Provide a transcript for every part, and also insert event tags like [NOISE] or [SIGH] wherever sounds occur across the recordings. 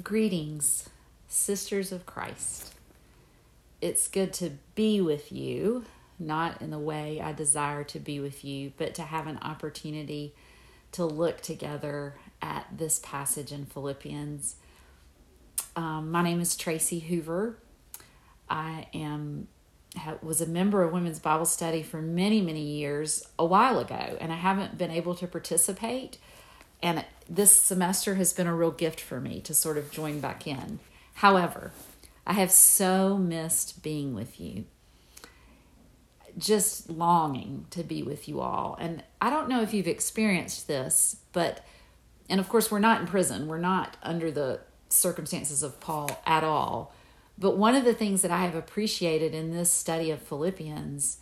Greetings, sisters of Christ. It's good to be with you, not in the way I desire to be with you, but to have an opportunity to look together at this passage in Philippians. Um, my name is Tracy Hoover. I am was a member of Women's Bible Study for many, many years a while ago, and I haven't been able to participate and this semester has been a real gift for me to sort of join back in. However, I have so missed being with you. Just longing to be with you all. And I don't know if you've experienced this, but, and of course, we're not in prison. We're not under the circumstances of Paul at all. But one of the things that I have appreciated in this study of Philippians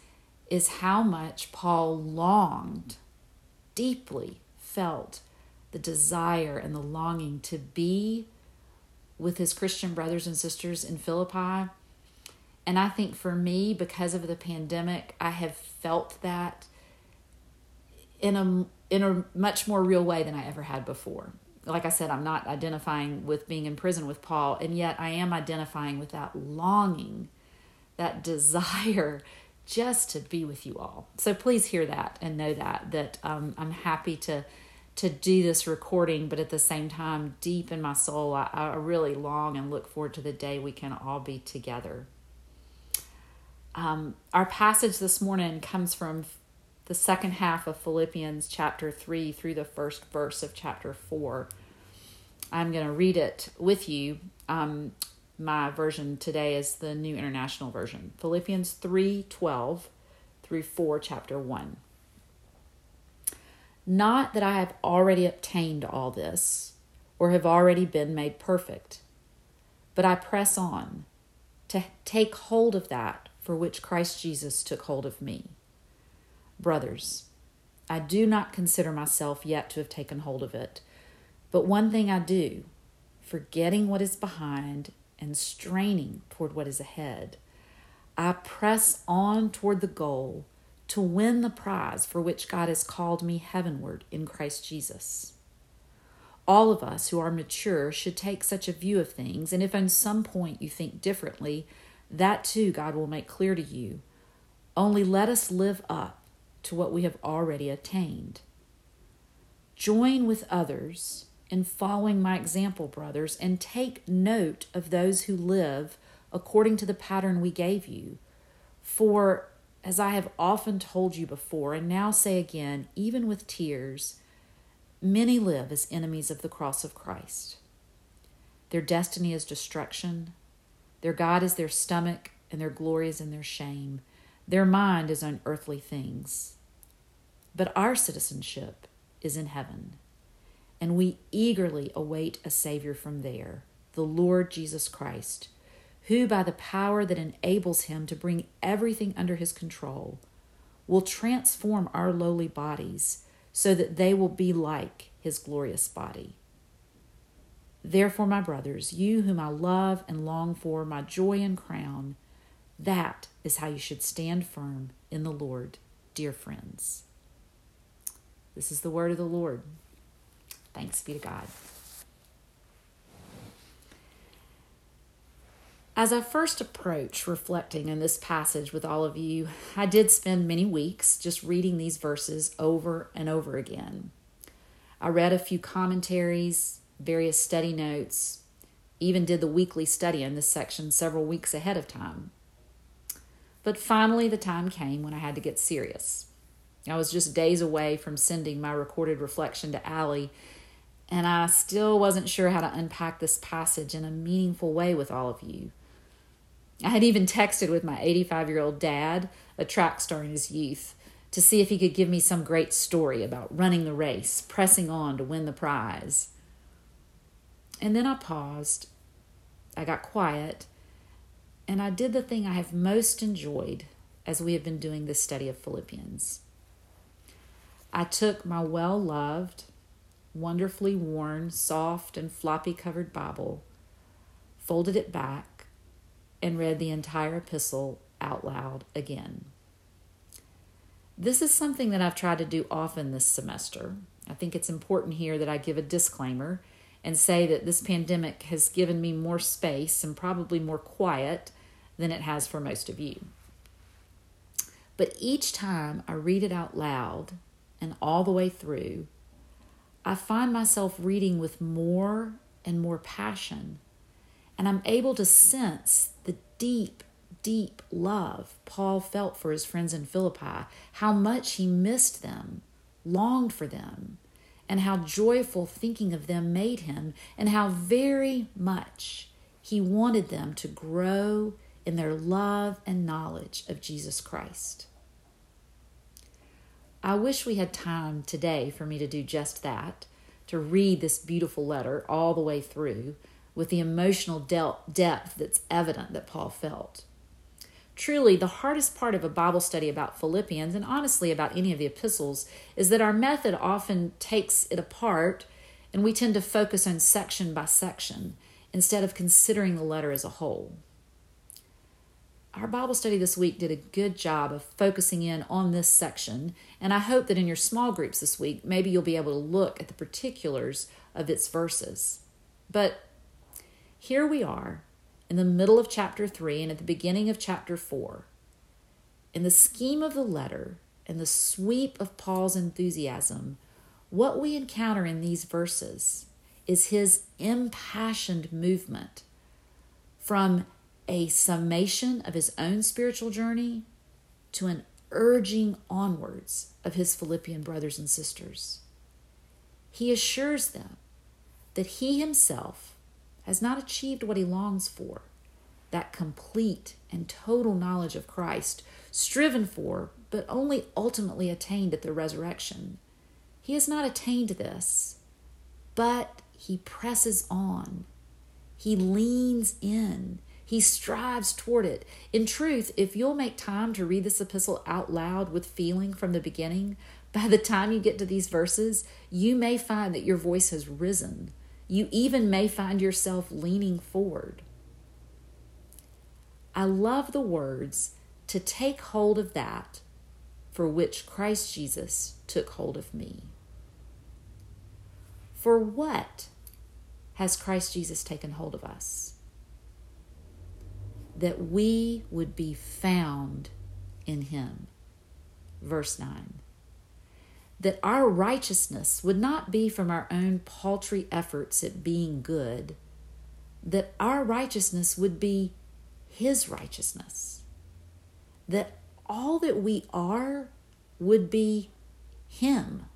is how much Paul longed, deeply felt the desire and the longing to be with his Christian brothers and sisters in Philippi. And I think for me, because of the pandemic, I have felt that in a in a much more real way than I ever had before. Like I said, I'm not identifying with being in prison with Paul, and yet I am identifying with that longing, that [LAUGHS] desire just to be with you all. So please hear that and know that that um, I'm happy to to do this recording, but at the same time, deep in my soul, I, I really long and look forward to the day we can all be together. Um, our passage this morning comes from the second half of Philippians chapter 3 through the first verse of chapter 4. I'm going to read it with you. Um, my version today is the New International Version. Philippians 3 12 through 4, chapter 1. Not that I have already obtained all this or have already been made perfect, but I press on to take hold of that for which Christ Jesus took hold of me. Brothers, I do not consider myself yet to have taken hold of it, but one thing I do, forgetting what is behind and straining toward what is ahead, I press on toward the goal to win the prize for which God has called me heavenward in Christ Jesus. All of us who are mature should take such a view of things, and if at some point you think differently, that too God will make clear to you. Only let us live up to what we have already attained. Join with others in following my example, brothers, and take note of those who live according to the pattern we gave you. For as I have often told you before, and now say again, even with tears, many live as enemies of the cross of Christ. Their destiny is destruction, their God is their stomach, and their glory is in their shame. Their mind is on earthly things. But our citizenship is in heaven, and we eagerly await a Savior from there, the Lord Jesus Christ who, by the power that enables him to bring everything under his control, will transform our lowly bodies so that they will be like his glorious body. Therefore, my brothers, you whom I love and long for, my joy and crown, that is how you should stand firm in the Lord, dear friends. This is the word of the Lord. Thanks be to God. As I first approached reflecting on this passage with all of you, I did spend many weeks just reading these verses over and over again. I read a few commentaries, various study notes, even did the weekly study in this section several weeks ahead of time. But finally, the time came when I had to get serious. I was just days away from sending my recorded reflection to Allie, and I still wasn't sure how to unpack this passage in a meaningful way with all of you. I had even texted with my 85 year old dad, a track star in his youth, to see if he could give me some great story about running the race, pressing on to win the prize. And then I paused, I got quiet, and I did the thing I have most enjoyed as we have been doing this study of Philippians. I took my well loved, wonderfully worn, soft, and floppy covered Bible, folded it back, and read the entire epistle out loud again. This is something that I've tried to do often this semester. I think it's important here that I give a disclaimer and say that this pandemic has given me more space and probably more quiet than it has for most of you. But each time I read it out loud and all the way through, I find myself reading with more and more passion, and I'm able to sense the deep, deep love Paul felt for his friends in Philippi, how much he missed them, longed for them, and how joyful thinking of them made him, and how very much he wanted them to grow in their love and knowledge of Jesus Christ. I wish we had time today for me to do just that, to read this beautiful letter all the way through with the emotional depth that's evident that Paul felt. Truly, the hardest part of a Bible study about Philippians, and honestly about any of the epistles, is that our method often takes it apart and we tend to focus on section by section instead of considering the letter as a whole. Our Bible study this week did a good job of focusing in on this section, and I hope that in your small groups this week, maybe you'll be able to look at the particulars of its verses. But here we are in the middle of chapter 3 and at the beginning of chapter 4. In the scheme of the letter and the sweep of Paul's enthusiasm, what we encounter in these verses is his impassioned movement from a summation of his own spiritual journey to an urging onwards of his Philippian brothers and sisters. He assures them that he himself has not achieved what he longs for that complete and total knowledge of Christ, striven for, but only ultimately attained at the resurrection. He has not attained this, but he presses on. He leans in. He strives toward it. In truth, if you'll make time to read this epistle out loud with feeling from the beginning, by the time you get to these verses, you may find that your voice has risen you even may find yourself leaning forward. I love the words to take hold of that for which Christ Jesus took hold of me. For what has Christ Jesus taken hold of us? That we would be found in him. Verse 9 that our righteousness would not be from our own paltry efforts at being good, that our righteousness would be His righteousness, that all that we are would be Him.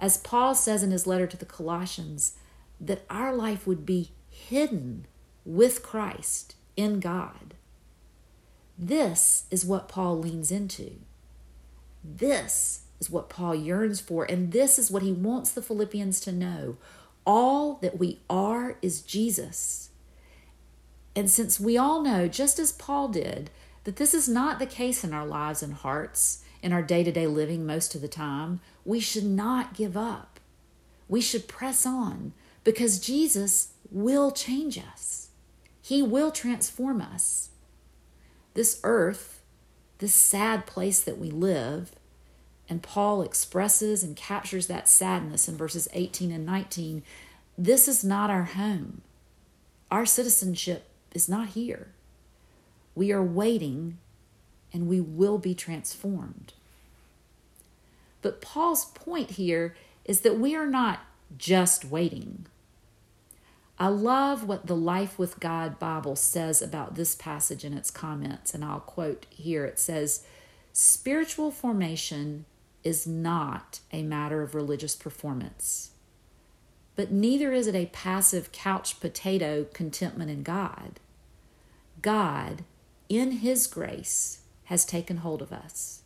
As Paul says in his letter to the Colossians, that our life would be hidden with Christ in God. This is what Paul leans into. This is what Paul yearns for. And this is what he wants the Philippians to know. All that we are is Jesus. And since we all know, just as Paul did, that this is not the case in our lives and hearts, in our day to day living most of the time, we should not give up. We should press on because Jesus will change us, He will transform us. This earth, this sad place that we live, and Paul expresses and captures that sadness in verses 18 and 19. This is not our home. Our citizenship is not here. We are waiting and we will be transformed. But Paul's point here is that we are not just waiting. I love what the Life with God Bible says about this passage in its comments, and I'll quote here it says, Spiritual formation is not a matter of religious performance. But neither is it a passive couch potato contentment in God. God, in His grace, has taken hold of us.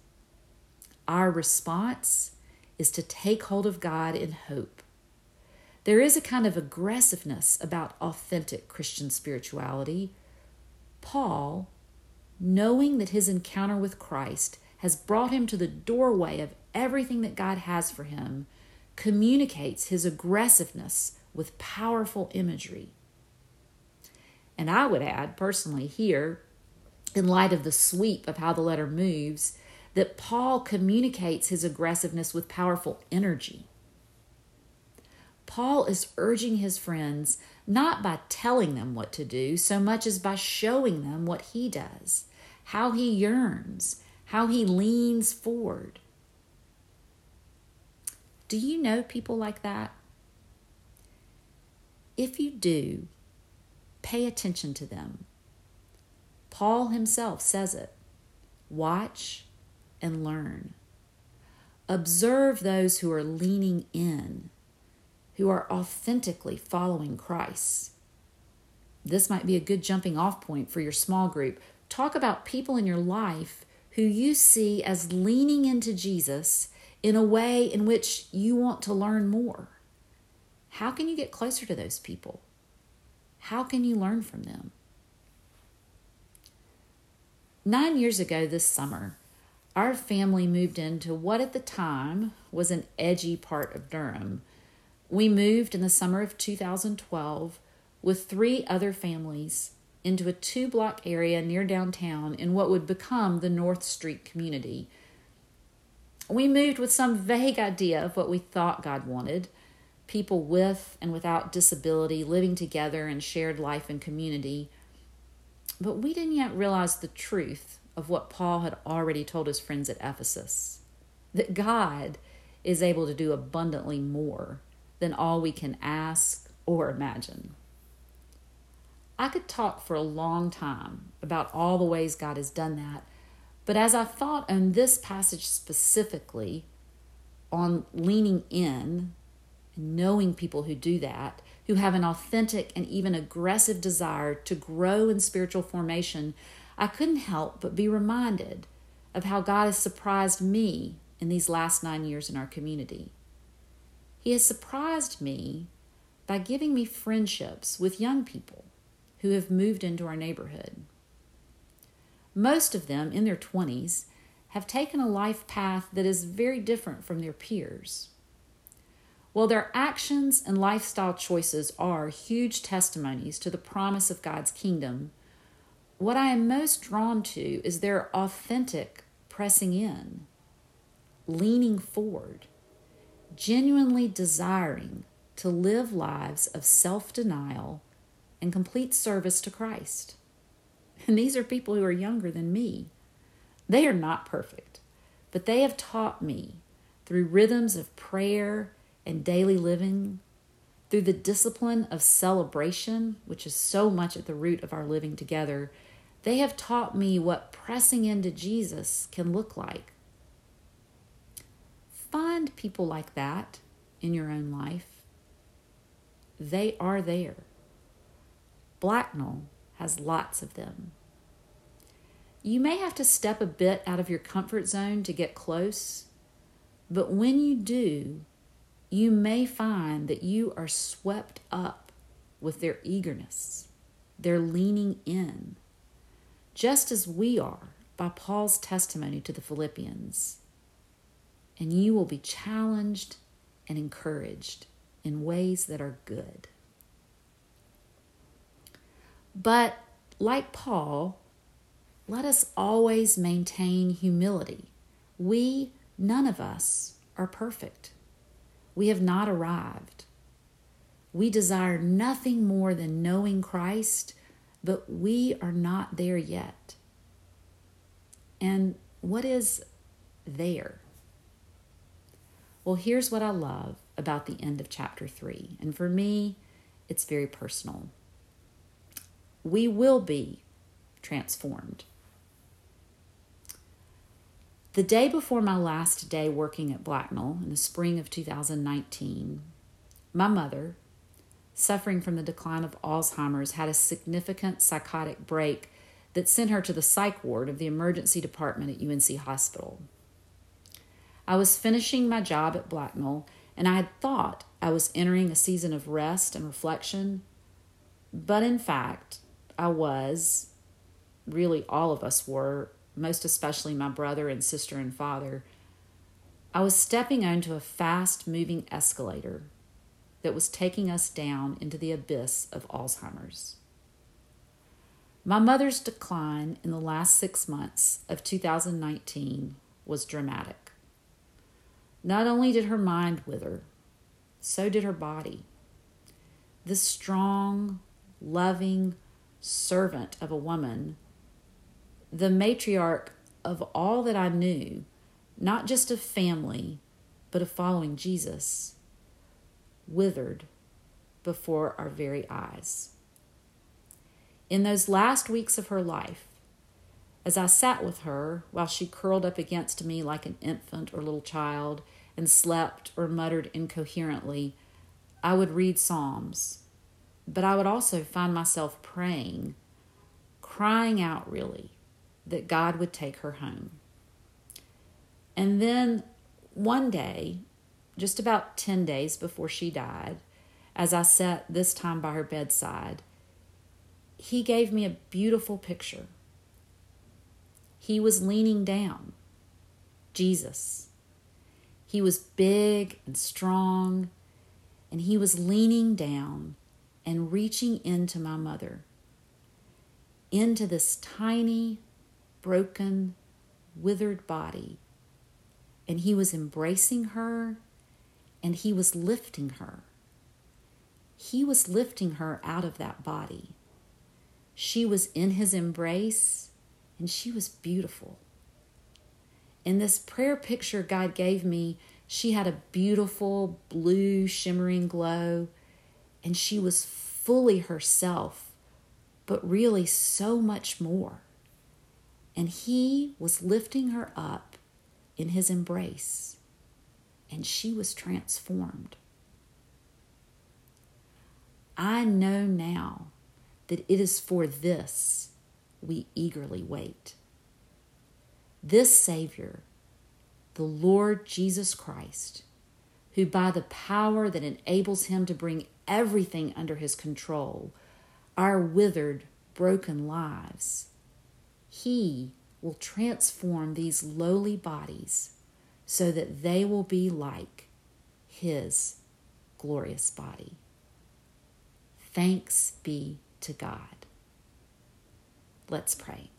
Our response is to take hold of God in hope. There is a kind of aggressiveness about authentic Christian spirituality. Paul, knowing that his encounter with Christ has brought him to the doorway of everything that God has for him, communicates his aggressiveness with powerful imagery. And I would add, personally, here, in light of the sweep of how the letter moves, that Paul communicates his aggressiveness with powerful energy. Paul is urging his friends not by telling them what to do so much as by showing them what he does, how he yearns, how he leans forward. Do you know people like that? If you do, pay attention to them. Paul himself says it watch and learn. Observe those who are leaning in, who are authentically following Christ. This might be a good jumping off point for your small group. Talk about people in your life who you see as leaning into Jesus in a way in which you want to learn more. How can you get closer to those people? How can you learn from them? Nine years ago this summer, our family moved into what at the time was an edgy part of Durham. We moved in the summer of 2012 with three other families into a two block area near downtown in what would become the North Street community. We moved with some vague idea of what we thought God wanted people with and without disability living together in shared life and community. But we didn't yet realize the truth of what Paul had already told his friends at Ephesus that God is able to do abundantly more than all we can ask or imagine. I could talk for a long time about all the ways God has done that, but as I thought on this passage specifically, on leaning in knowing people who do that, who have an authentic and even aggressive desire to grow in spiritual formation, I couldn't help but be reminded of how God has surprised me in these last nine years in our community. He has surprised me by giving me friendships with young people who have moved into our neighborhood. Most of them, in their 20s, have taken a life path that is very different from their peers. While their actions and lifestyle choices are huge testimonies to the promise of God's kingdom, what I am most drawn to is their authentic pressing in, leaning forward, genuinely desiring to live lives of self denial and complete service to Christ. [LAUGHS] And these are people who are younger than me. They are not perfect, but they have taught me through rhythms of prayer and daily living, through the discipline of celebration, which is so much at the root of our living together, they have taught me what pressing into Jesus can look like. Find people like that in your own life. They are there. Blacknall has lots of them. You may have to step a bit out of your comfort zone to get close, but when you do, you may find that you are swept up with their eagerness, their leaning in, just as we are by Paul's testimony to the Philippians. And you will be challenged and encouraged in ways that are good. But like Paul, let us always maintain humility. We, none of us, are perfect. We have not arrived. We desire nothing more than knowing Christ, but we are not there yet. And what is there? Well, here's what I love about the end of chapter 3. And for me, it's very personal. We will be transformed. The day before my last day working at Blacknall in the spring of 2019, my mother, suffering from the decline of Alzheimer's, had a significant psychotic break that sent her to the psych ward of the emergency department at UNC Hospital. I was finishing my job at Blacknall, and I had thought I was entering a season of rest and reflection, but in fact, I was, really all of us were, most especially my brother and sister and father, I was stepping onto a fast moving escalator that was taking us down into the abyss of Alzheimer's. My mother's decline in the last six months of 2019 was dramatic. Not only did her mind wither, so did her body. This strong, loving servant of a woman, the matriarch of all that I knew, not just of family, but of following Jesus, withered before our very eyes. In those last weeks of her life, as I sat with her while she curled up against me like an infant or little child and slept or muttered incoherently, I would read Psalms, but I would also find myself praying, crying out really, that God would take her home. And then one day, just about 10 days before she died, as I sat this time by her bedside, he gave me a beautiful picture he was leaning down. Jesus. He was big and strong, and he was leaning down and reaching into my mother, into this tiny, broken, withered body. And he was embracing her and he was lifting her. He was lifting her out of that body. She was in his embrace and she was beautiful. In this prayer picture God gave me, she had a beautiful blue shimmering glow, and she was fully herself, but really so much more. And he was lifting her up in his embrace, and she was transformed. I know now that it is for this we eagerly wait. This Savior, the Lord Jesus Christ, who by the power that enables him to bring everything under his control, our withered, broken lives, he will transform these lowly bodies so that they will be like his glorious body. Thanks be to God. Let's pray.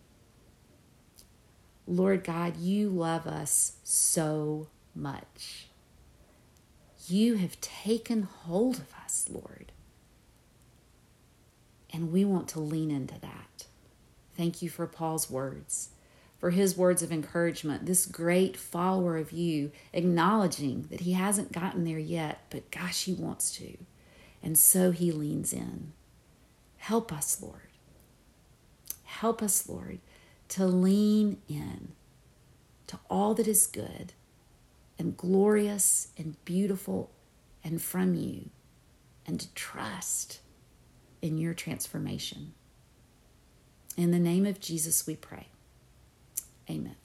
Lord God, you love us so much. You have taken hold of us, Lord. And we want to lean into that. Thank you for Paul's words, for his words of encouragement, this great follower of you, acknowledging that he hasn't gotten there yet, but gosh, he wants to. And so he leans in. Help us, Lord. Help us, Lord, to lean in to all that is good and glorious and beautiful and from you, and trust in your transformation. In the name of Jesus, we pray. Amen.